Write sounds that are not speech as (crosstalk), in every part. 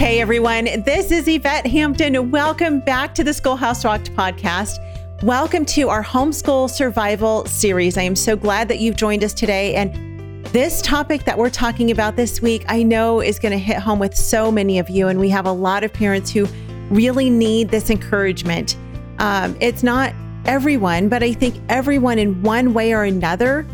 Hey everyone, this is Yvette Hampton. Welcome back to the Schoolhouse Rocked podcast. Welcome to our homeschool survival series. I am so glad that you've joined us today. And this topic that we're talking about this week, I know is going to hit home with so many of you. And we have a lot of parents who really need this encouragement. Um, it's not everyone, but I think everyone in one way or another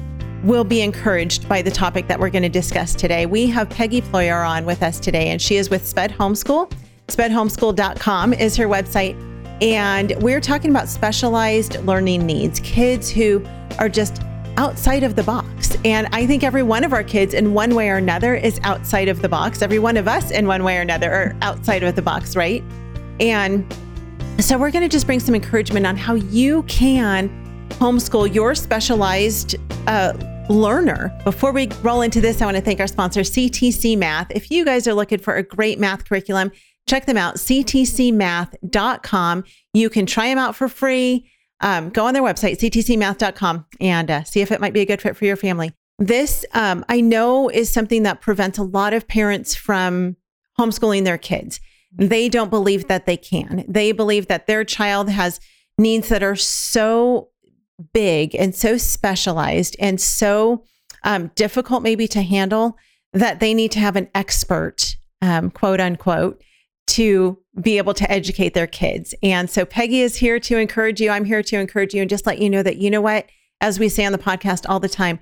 will be encouraged by the topic that we're going to discuss today. We have Peggy Ployhar on with us today, and she is with Sped Homeschool. SpedHomeschool.com is her website. And we're talking about specialized learning needs, kids who are just outside of the box. And I think every one of our kids, in one way or another, is outside of the box. Every one of us, in one way or another, are outside of the box, right? And so we're going to just bring some encouragement on how you can homeschool your specialized uh, learner. Before we roll into this, I want to thank our sponsor, CTC Math. If you guys are looking for a great math curriculum, check them out, ctcmath.com. You can try them out for free. Um, go on their website, ctcmath.com, and uh, see if it might be a good fit for your family. This, um, I know, is something that prevents a lot of parents from homeschooling their kids. They don't believe that they can. They believe that their child has needs that are so big and so specialized and so um, difficult, maybe to handle, that they need to have an expert, um, quote unquote, to be able to educate their kids. And so Peggy is here to encourage you. I'm here to encourage you and just let you know that, you know what, as we say on the podcast all the time,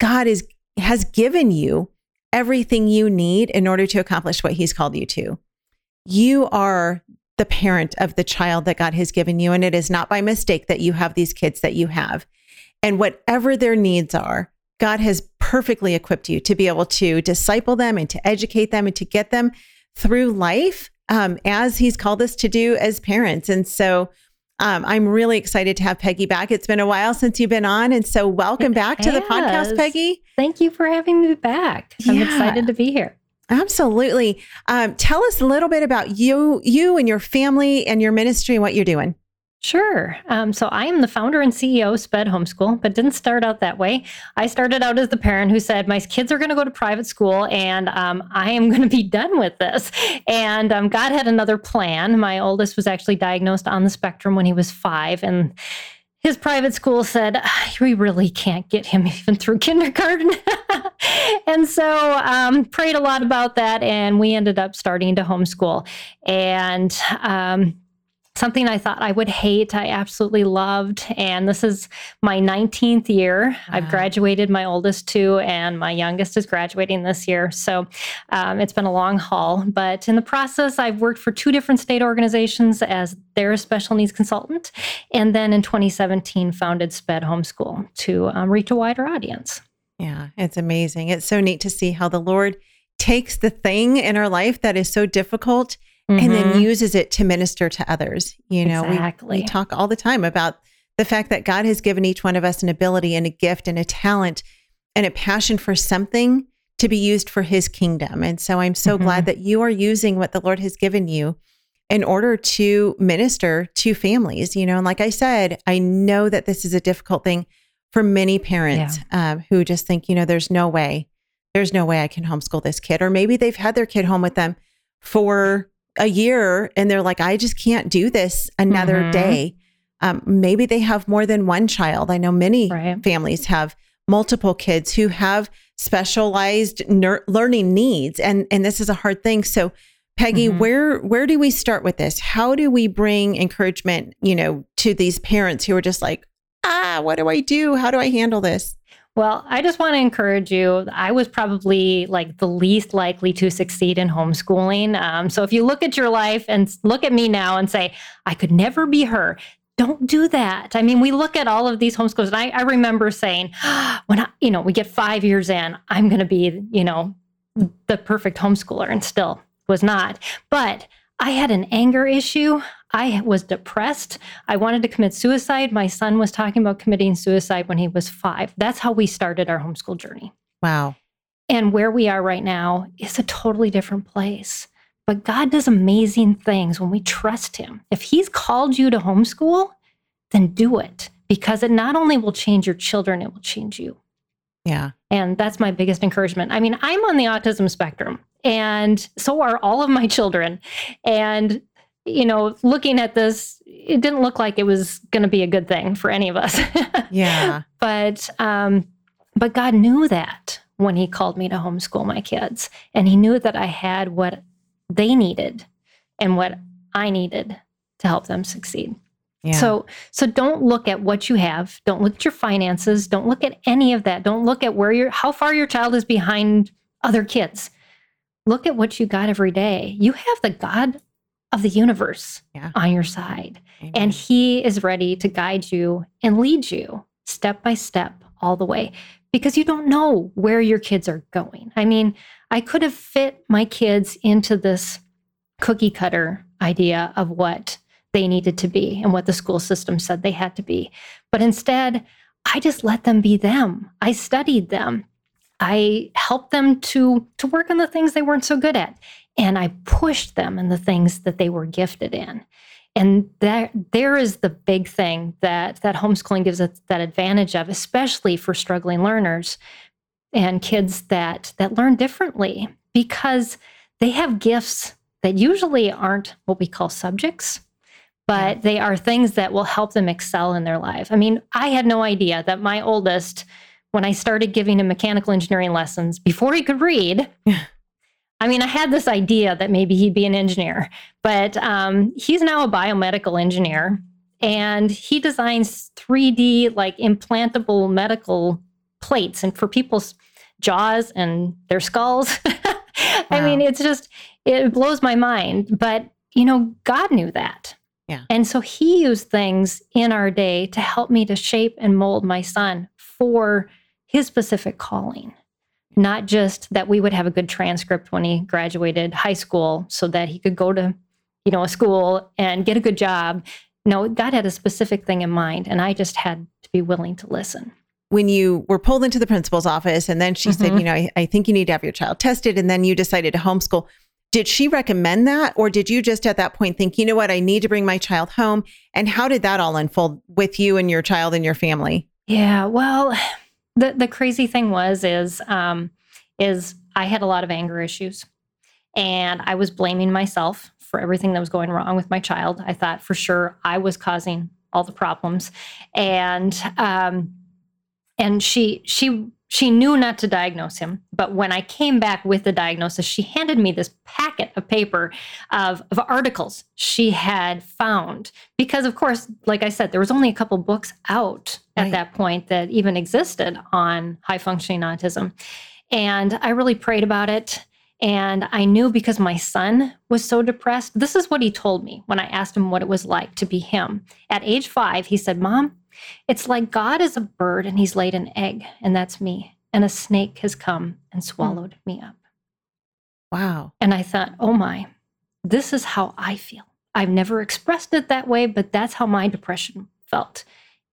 God is has given you everything you need in order to accomplish what he's called you to. You are the parent of the child that God has given you. And it is not by mistake that you have these kids that you have. And whatever their needs are, God has perfectly equipped you to be able to disciple them and to educate them and to get them through life um, as He's called us to do as parents. And so um, I'm really excited to have Peggy back. It's been a while since you've been on. And so welcome It back to the (laughs) podcast. Peggy. Thank you for having me back. I'm Yeah. excited to be here. Absolutely. Um, tell us a little bit about you, you and your family and your ministry and what you're doing. Sure. Um, so I am the founder and CEO of Sped Homeschool, but didn't start out that way. I started out as the parent who said, My kids are going to go to private school and um, I am going to be done with this. And um, God had another plan. My oldest was actually diagnosed on the spectrum when he was five. And his private school said, "Ah, We really can't get him (laughs) even through kindergarten. (laughs) and so um, prayed a lot about that. And we ended up starting to homeschool. And um, something I thought I would hate, I absolutely loved. And this is my 19th year. Wow. I've graduated my oldest two, and my youngest is graduating this year. So um, it's been a long haul. But in the process, I've worked for two different state organizations as their special needs consultant. And then in 2017, founded Sped Homeschool to um, reach a wider audience. Yeah, it's amazing. It's so neat to see how the Lord takes the thing in our life that is so difficult and Mhm. then uses it to minister to others. You know, we- we, talk all the time about the fact that God has given each one of us an ability and a gift and a talent and a passion for something to be used for his kingdom. And so I'm so Mhm. glad that you are using what the Lord has given you in order to minister to families. You know, and like I said, I know that this is a difficult thing for many parents um, who just think, you know, there's no way, there's no way I can homeschool this kid. Or maybe they've had their kid home with them for a year and they're like, I just can't do this another Mhm. day. Um, maybe they have more than one child. I know many Right. families have multiple kids who have specialized ner- learning needs, and and this is a hard thing. So, Peggy, Mhm. where where do we start with this? How do we bring encouragement, you know, to these parents who are just like, ah, what do I do? How do I handle this? Well, I just want to encourage you. I was probably like the least likely to succeed in homeschooling. Um, so if you look at your life and look at me now and say, I could never be her, don't do that. I mean, we look at all of these homeschools, and I, I remember saying, when I, you know, we get five years in, I'm going to be, you know, the perfect homeschooler, and still was not. But I had an anger issue. I was depressed. I wanted to commit suicide. My son was talking about committing suicide when he was five. That's how we started our homeschool journey. Wow. And where we are right now is a totally different place. But God does amazing things when we trust Him. If He's called you to homeschool, then do it because it not only will change your children, it will change you. Yeah. And that's my biggest encouragement. I mean, I'm on the autism spectrum. And so are all of my children. And, you know, looking at this, it didn't look like it was going to be a good thing for any of us. yeah. (laughs) But, um, but God knew that when He called me to homeschool my kids. And He knew that I had what they needed and what I needed to help them succeed. Yeah. So so don't look at what you have. Don't look at your finances. Don't look at any of that. Don't look at where you're how far your child is behind other kids. Look at what you got every day. You have the God of the universe yeah. on your side. Amen. And he is ready to guide you and lead you step by step all the way because you don't know where your kids are going. I mean, I could have fit my kids into this cookie cutter idea of what they needed to be and what the school system said they had to be. But instead, I just let them be them. I studied them. I helped them to to work on the things they weren't so good at and I pushed them in the things that they were gifted in. And that there is the big thing that that homeschooling gives us that advantage of, especially for struggling learners and kids that that learn differently because they have gifts that usually aren't what we call subjects but they are things that will help them excel in their life. I mean, I had no idea that my oldest, when I started giving him mechanical engineering lessons before he could read, I mean, I had this idea that maybe he'd be an engineer, but um, he's now a biomedical engineer and he designs 3D, like implantable medical plates and for people's jaws and their skulls. (laughs) I mean, it's just, it blows my mind. But, you know, God knew that. Yeah. And so he used things in our day to help me to shape and mold my son for his specific calling. Not just that we would have a good transcript when he graduated high school so that he could go to, you know, a school and get a good job. No, God had a specific thing in mind, and I just had to be willing to listen when you were pulled into the principal's office and then she mm-hmm. said, you know, I, I, think you need to have your child tested, and then you decided to homeschool. Did she recommend that? Or did you just at that point think, you know what, I need to bring my child home? And how did that all unfold with you and your child and your family? Yeah, well, the, the crazy thing was, is, um, is I had a lot of anger issues and I was blaming myself for everything that was going wrong with my child. I thought for sure I was causing all the problems. And, um, and she, she she knew not to diagnose him. But when I came back with the diagnosis, she handed me this packet of paper of, of articles she had found. Because, of course, like I said, there was only a couple books out at right. that point that even existed on high functioning autism. And I really prayed about it. And I knew because my son was so depressed. This is what he told me when I asked him what it was like to be him. At age five, he said, Mom, it's like God is a bird and he's laid an egg, and that's me. And a snake has come and swallowed mm. me up. Wow. And I thought, oh my, this is how I feel. I've never expressed it that way, but that's how my depression felt.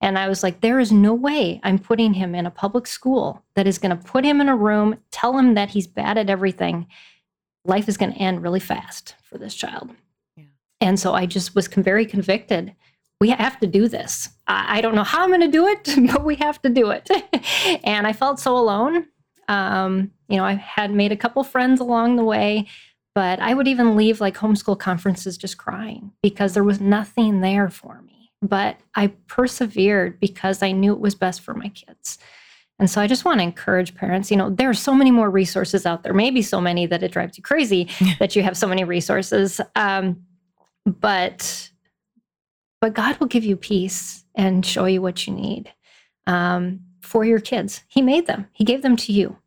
And I was like, there is no way I'm putting him in a public school that is going to put him in a room, tell him that he's bad at everything. Life is going to end really fast for this child. Yeah. And so I just was very convicted we have to do this. I, don't know how I'm going to do it, (laughs) but we have to do it. (laughs) and I felt so alone. Um, you know, I had made a couple friends along the way, but I would even leave like homeschool conferences just crying because there was nothing there for me. But I persevered because I knew it was best for my kids. And so I just want to encourage parents, you know, there are so many more resources out there, maybe so many that it drives you crazy that you have so many resources. Um, but but God will give you peace and show you what you need um, for your kids. He made them, He gave them to you.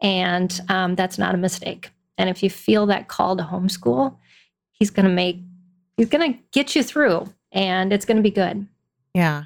And um, that's not a mistake. And if you feel that call to homeschool, He's going to make, He's going to get you through and it's going to be good. Yeah.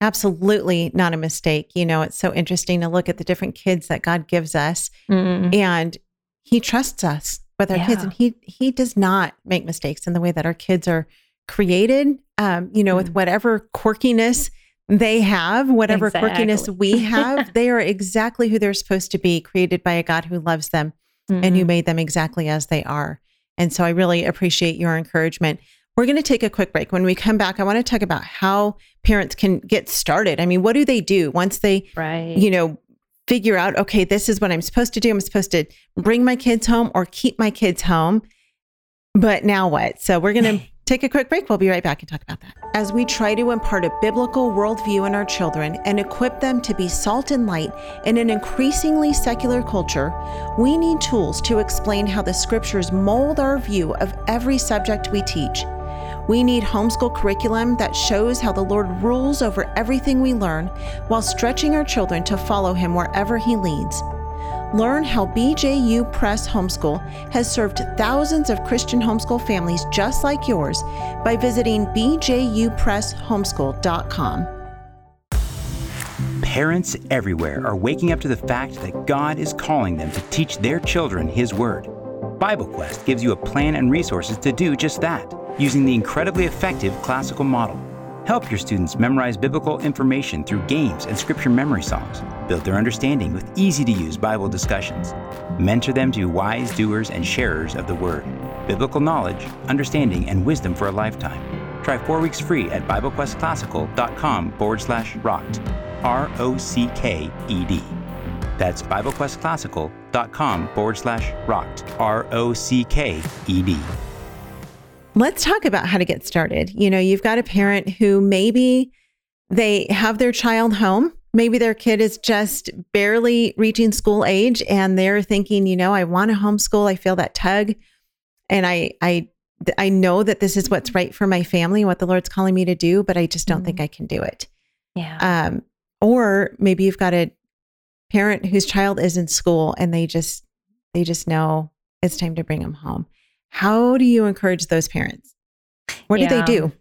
Absolutely not a mistake. You know, it's so interesting to look at the different kids that God gives us mm. and he trusts us with our yeah. kids and he he does not make mistakes in the way that our kids are created, um, you know, mm with whatever quirkiness they have, whatever exactly. quirkiness we (laughs) have, they are exactly who they're supposed to be, created by a God who loves them mm-hmm. and who mm-hmm. made them exactly as they are. And so I really appreciate your encouragement. We're going to take a quick break. When we come back, I want to talk about how parents can get started. I mean, what do they do once they, right. you know, figure out, okay, this is what I'm supposed to do. I'm supposed to bring my kids home or keep my kids home. But now what? So we're going (laughs) to take a quick break. We'll be right back and talk about that. As we try to impart a biblical worldview in our children and equip them to be salt and light in an increasingly secular culture, we need tools to explain how the scriptures mold our view of every subject we teach. We need homeschool curriculum that shows how the Lord rules over everything we learn while stretching our children to follow Him wherever He leads. Learn how BJU Press Homeschool has served thousands of Christian homeschool families just like yours by visiting bjupresshomeschool.com. Parents everywhere are waking up to the fact that God is calling them to teach their children His Word. Bible Quest gives you a plan and resources to do just that using the incredibly effective classical model. Help your students memorize biblical information through games and scripture memory songs. Build their understanding with easy to use Bible discussions. Mentor them to wise doers and sharers of the Word. Biblical knowledge, understanding, and wisdom for a lifetime. Try four weeks free at BibleQuestClassical.com forward slash rocked. R O C K E D. That's BibleQuestClassical.com forward slash rocked. R O C K E D. Let's talk about how to get started. You know, you've got a parent who maybe they have their child home. Maybe their kid is just barely reaching school age and they're thinking, you know, I want to homeschool. I feel that tug. And I I I know that this is what's right for my family, what the Lord's calling me to do, but I just don't mm-hmm. think I can do it. Yeah. Um, or maybe you've got a parent whose child is in school and they just they just know it's time to bring them home. How do you encourage those parents? What yeah. do they do?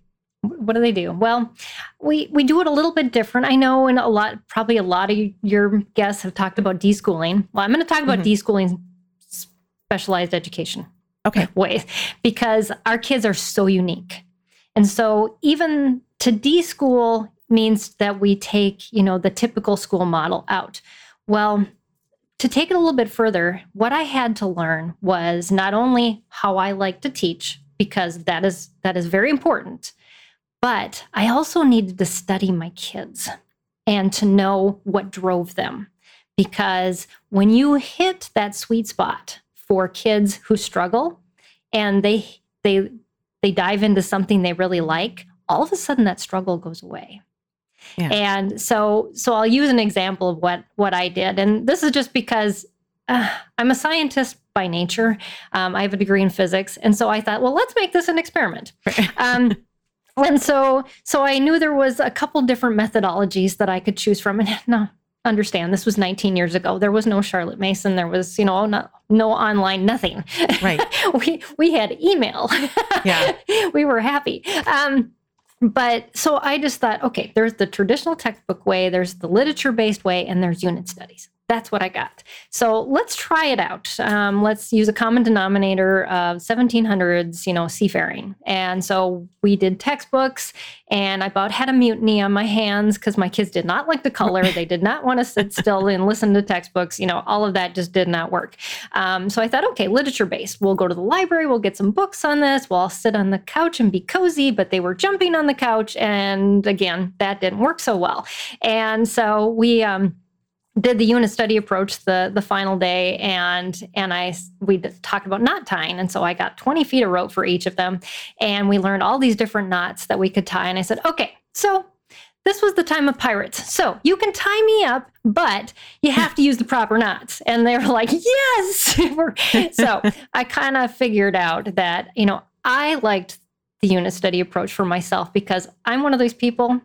What do they do? Well, we we do it a little bit different. I know, and a lot, probably a lot of your guests have talked about deschooling. Well, I'm going to talk about mm-hmm. deschooling specialized education. Okay. (laughs) Ways because our kids are so unique, and so even to deschool means that we take you know the typical school model out. Well, to take it a little bit further, what I had to learn was not only how I like to teach, because that is that is very important, but I also needed to study my kids and to know what drove them. Because when you hit that sweet spot for kids who struggle and they they they dive into something they really like, all of a sudden that struggle goes away. Yeah. And so so I'll use an example of what what I did, and this is just because uh, I'm a scientist by nature. Um, I have a degree in physics, and so I thought, well, let's make this an experiment. (laughs) Um, and so so I knew there was a couple different methodologies that I could choose from, and (laughs) no, understand this was 19 years ago. There was no charlotte mason. There was you know no, no online nothing. Right. (laughs) We we had email. Yeah. We were happy. Um, but so I just thought, okay, there's the traditional textbook way, there's the literature based way, and there's unit studies. That's what I got. So let's try it out. Um, let's use a common denominator of 1700s, you know, seafaring. And so we did textbooks, and I about had a mutiny on my hands because my kids did not like the color. (laughs) they did not want to sit still and listen to textbooks. You know, all of that just did not work. Um, so I thought, okay, literature based. We'll go to the library. We'll get some books on this. We'll all sit on the couch and be cozy. But they were jumping on the couch, and again, that didn't work so well. And so we. Um, did the unit study approach the the final day and and i we talked about knot tying and so i got 20 feet of rope for each of them and we learned all these different knots that we could tie and i said okay so this was the time of pirates. So you can tie me up but you have to use the proper knots. And they were like yes! (laughs) So i kind of figured out that you know i liked the unit study approach for myself because i'm one of those people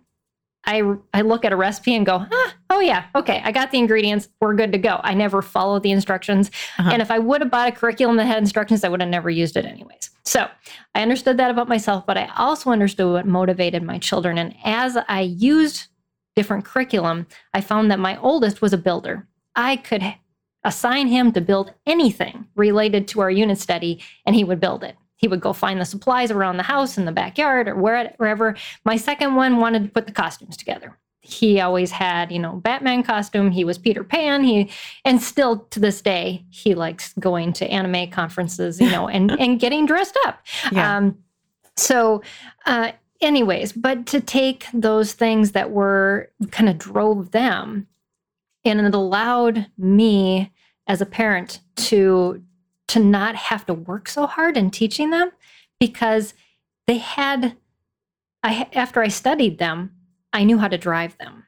I I look at a recipe and go, ah, oh yeah, okay, I got the ingredients, we're good to go. I never followed the instructions, uh-huh. and if I would have bought a curriculum that had instructions, I would have never used it anyways. So I understood that about myself, but I also understood what motivated my children. And as I used different curriculum, I found that my oldest was a builder. I could assign him to build anything related to our unit study, and he would build it he would go find the supplies around the house in the backyard or wherever. My second one wanted to put the costumes together. He always had, you know, Batman costume. He was Peter Pan. He and still to this day he likes going to anime conferences, you know, and and getting dressed up. (laughs) Yeah. Um, so, uh, anyways, but to take those things that were kind of drove them and it allowed me as a parent to to not have to work so hard in teaching them because they had I after I studied them, I knew how to drive them.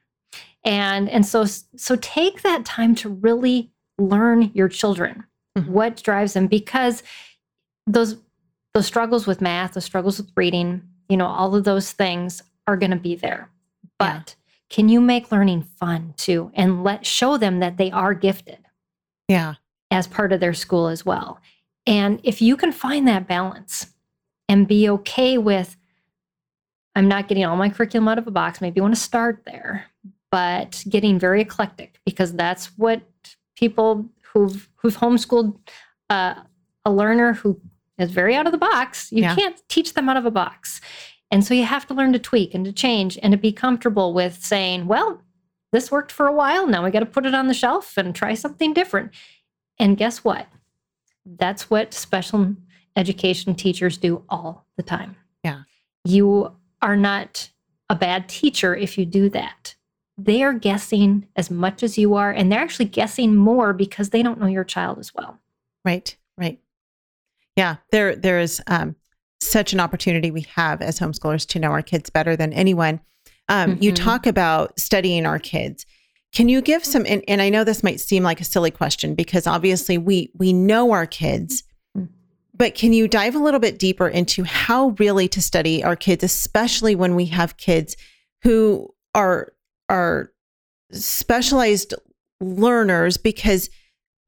And and so so take that time to really learn your children. Mm-hmm. What drives them because those those struggles with math, the struggles with reading, you know, all of those things are going to be there. But yeah. can you make learning fun too and let show them that they are gifted? Yeah. As part of their school as well. And if you can find that balance and be okay with I'm not getting all my curriculum out of a box, maybe you want to start there, but getting very eclectic because that's what people who've who've homeschooled uh, a learner who is very out of the box. You yeah. can't teach them out of a box. And so you have to learn to tweak and to change and to be comfortable with saying, well, this worked for a while. Now we got to put it on the shelf and try something different. And guess what? That's what special education teachers do all the time. Yeah. You are not a bad teacher if you do that. They are guessing as much as you are, and they're actually guessing more because they don't know your child as well. Right, right. Yeah, there there is um, such an opportunity we have as homeschoolers to know our kids better than anyone. Um, mm-hmm. You talk about studying our kids. Can you give some? And, and I know this might seem like a silly question because obviously we we know our kids. But can you dive a little bit deeper into how really to study our kids, especially when we have kids who are are specialized learners? Because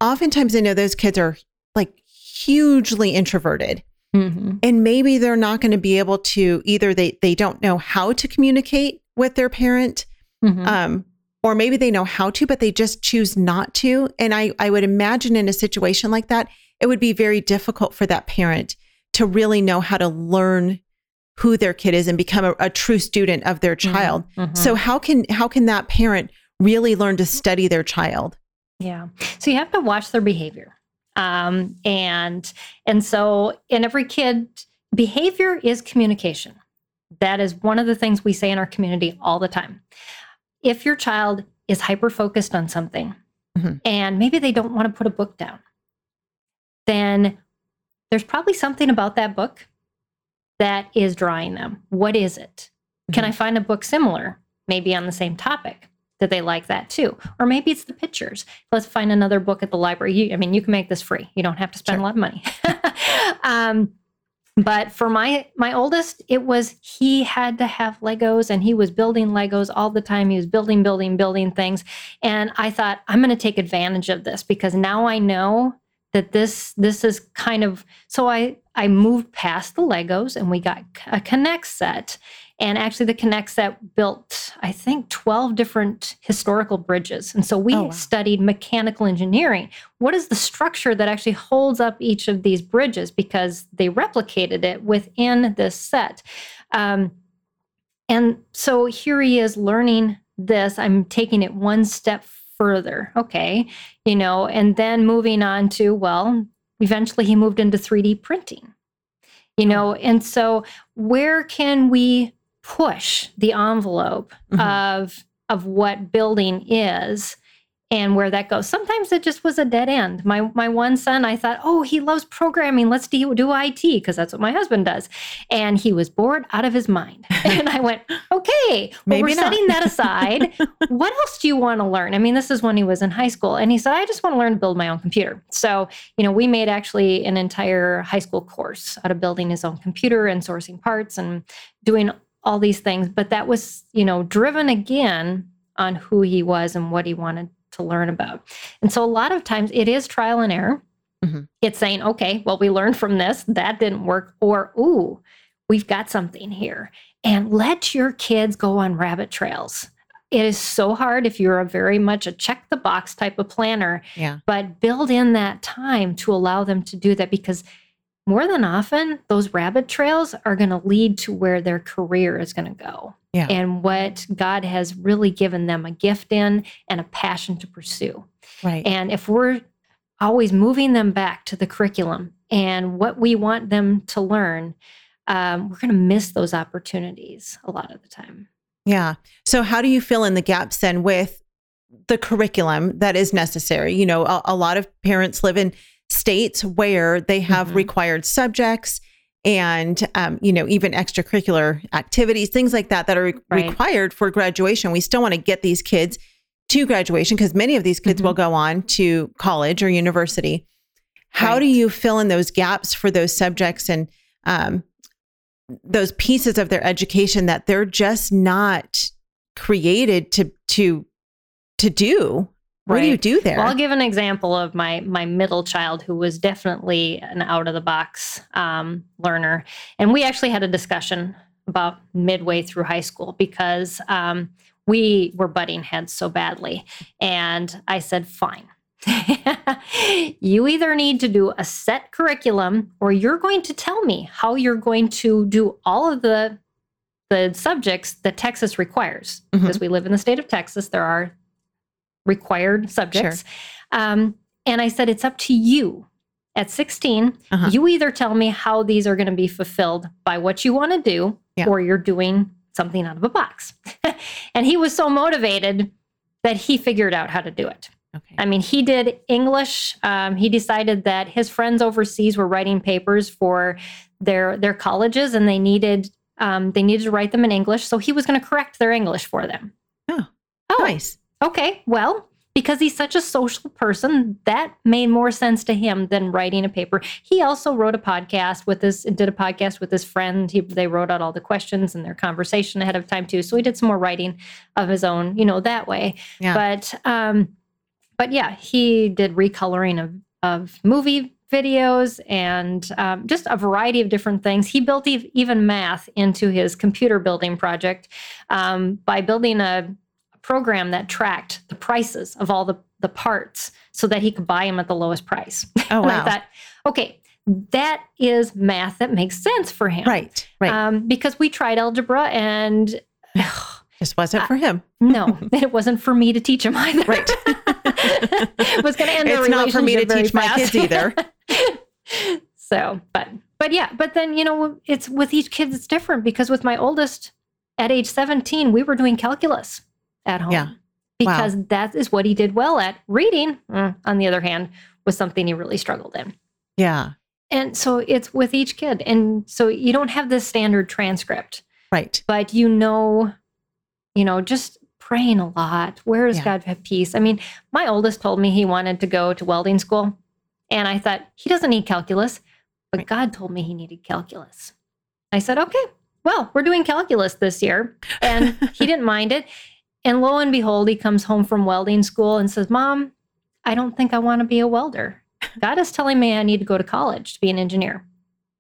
oftentimes I know those kids are like hugely introverted. Mm-hmm. And maybe they're not going to be able to either they they don't know how to communicate with their parent, mm-hmm. um, or maybe they know how to, but they just choose not to. And I I would imagine in a situation like that, it would be very difficult for that parent to really know how to learn who their kid is and become a, a true student of their mm-hmm. child. Mm-hmm. So how can how can that parent really learn to study their child? Yeah. So you have to watch their behavior. Um, and and so in every kid, behavior is communication. That is one of the things we say in our community all the time. If your child is hyper focused on something mm-hmm. and maybe they don't want to put a book down, then there's probably something about that book that is drawing them. What is it? Mm-hmm. Can I find a book similar, maybe on the same topic? that they like that too. Or maybe it's the pictures. Let's find another book at the library. You, I mean, you can make this free. You don't have to spend sure. a lot of money. (laughs) um, but for my my oldest, it was he had to have Legos and he was building Legos all the time. He was building, building, building things. And I thought, I'm going to take advantage of this because now I know that this this is kind of so I I moved past the Legos and we got a K'nex set and actually, the K'nex set built, I think, 12 different historical bridges. And so we oh, wow. studied mechanical engineering. What is the structure that actually holds up each of these bridges? Because they replicated it within this set. Um, and so here he is learning this. I'm taking it one step further. Okay. You know, and then moving on to, well, eventually he moved into 3D printing you know and so where can we push the envelope mm-hmm. of of what building is and where that goes. Sometimes it just was a dead end. My my one son, I thought, oh, he loves programming. Let's do, do IT because that's what my husband does. And he was bored out of his mind. (laughs) and I went, okay, well, Maybe we're not. setting that aside. (laughs) what else do you want to learn? I mean, this is when he was in high school. And he said, I just want to learn to build my own computer. So, you know, we made actually an entire high school course out of building his own computer and sourcing parts and doing all these things. But that was, you know, driven again on who he was and what he wanted to learn about. And so a lot of times it is trial and error. Mm-hmm. It's saying, okay, well, we learned from this, that didn't work, or, ooh, we've got something here. And let your kids go on rabbit trails. It is so hard if you're a very much a check the box type of planner. Yeah. But build in that time to allow them to do that because more than often, those rabbit trails are going to lead to where their career is going to go. Yeah. And what God has really given them a gift in and a passion to pursue. Right. And if we're always moving them back to the curriculum and what we want them to learn, um, we're going to miss those opportunities a lot of the time. Yeah. So, how do you fill in the gaps then with the curriculum that is necessary. You know, a, a lot of parents live in states where they have Mhm. required subjects and um, you know even extracurricular activities things like that that are re- Right. required for graduation we still want to get these kids to graduation because many of these kids Mhm. will go on to college or university how Right. do you fill in those gaps for those subjects and um, those pieces of their education that they're just not created to to to do what do you do there? Well, I'll give an example of my my middle child who was definitely an out of the box um, learner, and we actually had a discussion about midway through high school because um, we were butting heads so badly, and I said, "Fine." (laughs) you either need to do a set curriculum or you're going to tell me how you're going to do all of the the subjects that Texas requires. Mhm. because we live in the state of Texas there are required subjects um, and I said, it's up to you. At 16, Uh-huh. you either tell me how these are going to be fulfilled by what you want to do, Yeah. or you're doing something out of a box. (laughs) and he was so motivated that he figured out how to do it. okay I mean, he did English. Um, he decided that his friends overseas were writing papers for their their colleges, and they needed um, they needed to write them in English. So he was going to correct their English for them. Oh, oh, nice Okay, well, because he's such a social person, that made more sense to him than writing a paper. He also wrote a podcast with his did a podcast with his friend. He, they wrote out all the questions and their conversation ahead of time too. So he did some more writing of his own, you know, that way. Yeah. But um, but yeah, he did recoloring of of movie videos and um, just a variety of different things. He built ev- even math into his computer building project um, by building a program that tracked the prices of all the, the parts so that he could buy them at the lowest price. (laughs) oh and I thought, okay, that is math that makes sense for him. right right Um, because we tried algebra and (sighs) this wasn't for him no, (laughs) (laughs) it wasn't for me to teach him either. Right. it was going to end the It's not for me to teach my fast. kids either. so, but but yeah, but then you know, it's with each kid it's different because with my oldest at age 17, we were doing calculus at home. Yeah. Because that is what he did well at. Reading, mm, on the other hand, was something he really struggled in. yeah And so it's with each kid. And so you don't have this standard transcript right but you know, you know, just praying a lot. Where does Yeah. God have peace? I mean, my oldest told me he wanted to go to welding school, and I thought he doesn't need calculus, but Right. God told me he needed calculus. I said, okay, well, we're doing calculus this year, and he (laughs) didn't mind it. And lo and behold, he comes home from welding school and says, "Mom, I don't think I want to be a welder. God is telling me I need to go to college to be an engineer."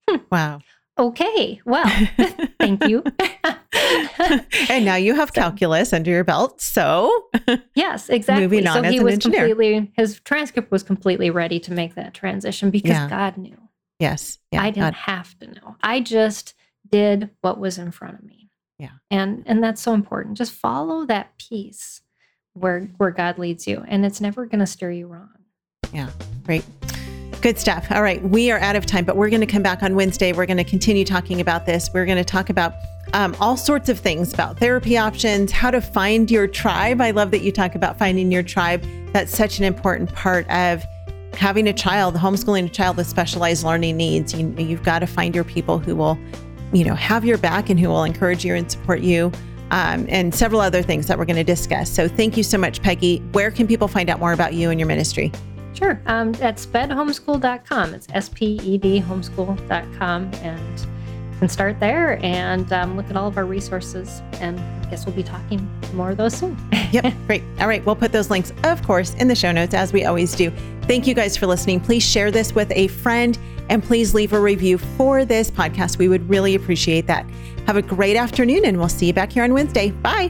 Hmm. wow Okay, well, (laughs) thank you. (laughs) and now you have calculus under your belt so (laughs) Yes, exactly. Moving on so as he an was engineer. completely his transcript was completely ready to make that transition because Yeah. God knew. yes yeah I didn't God- have to know. I just did what was in front of me. Yeah. And and that's so important. Just follow that piece where where God leads you and it's never going to steer you wrong. Yeah. Great. Good stuff. All right. We are out of time, but we're going to come back on Wednesday. We're going to continue talking about this. We're going to talk about um, all sorts of things about therapy options, how to find your tribe. I love that you talk about finding your tribe. That's such an important part of having a child, homeschooling a child with specialized learning needs. You, you've got to find your people who will, you know, have your back and who will encourage you and support you. Um, and several other things that we're going to discuss. So, thank you so much, Peggy. Where can people find out more about you and your ministry? Sure. Um, at spedhomeschool.com. It's S P E D homeschool.com. And can start there and um, look at all of our resources. And I guess we'll be talking more of those soon. (laughs) Yep, great. All right, we'll put those links, of course, in the show notes as we always do. Thank you guys for listening. Please share this with a friend and please leave a review for this podcast. We would really appreciate that. Have a great afternoon and we'll see you back here on Wednesday. Bye.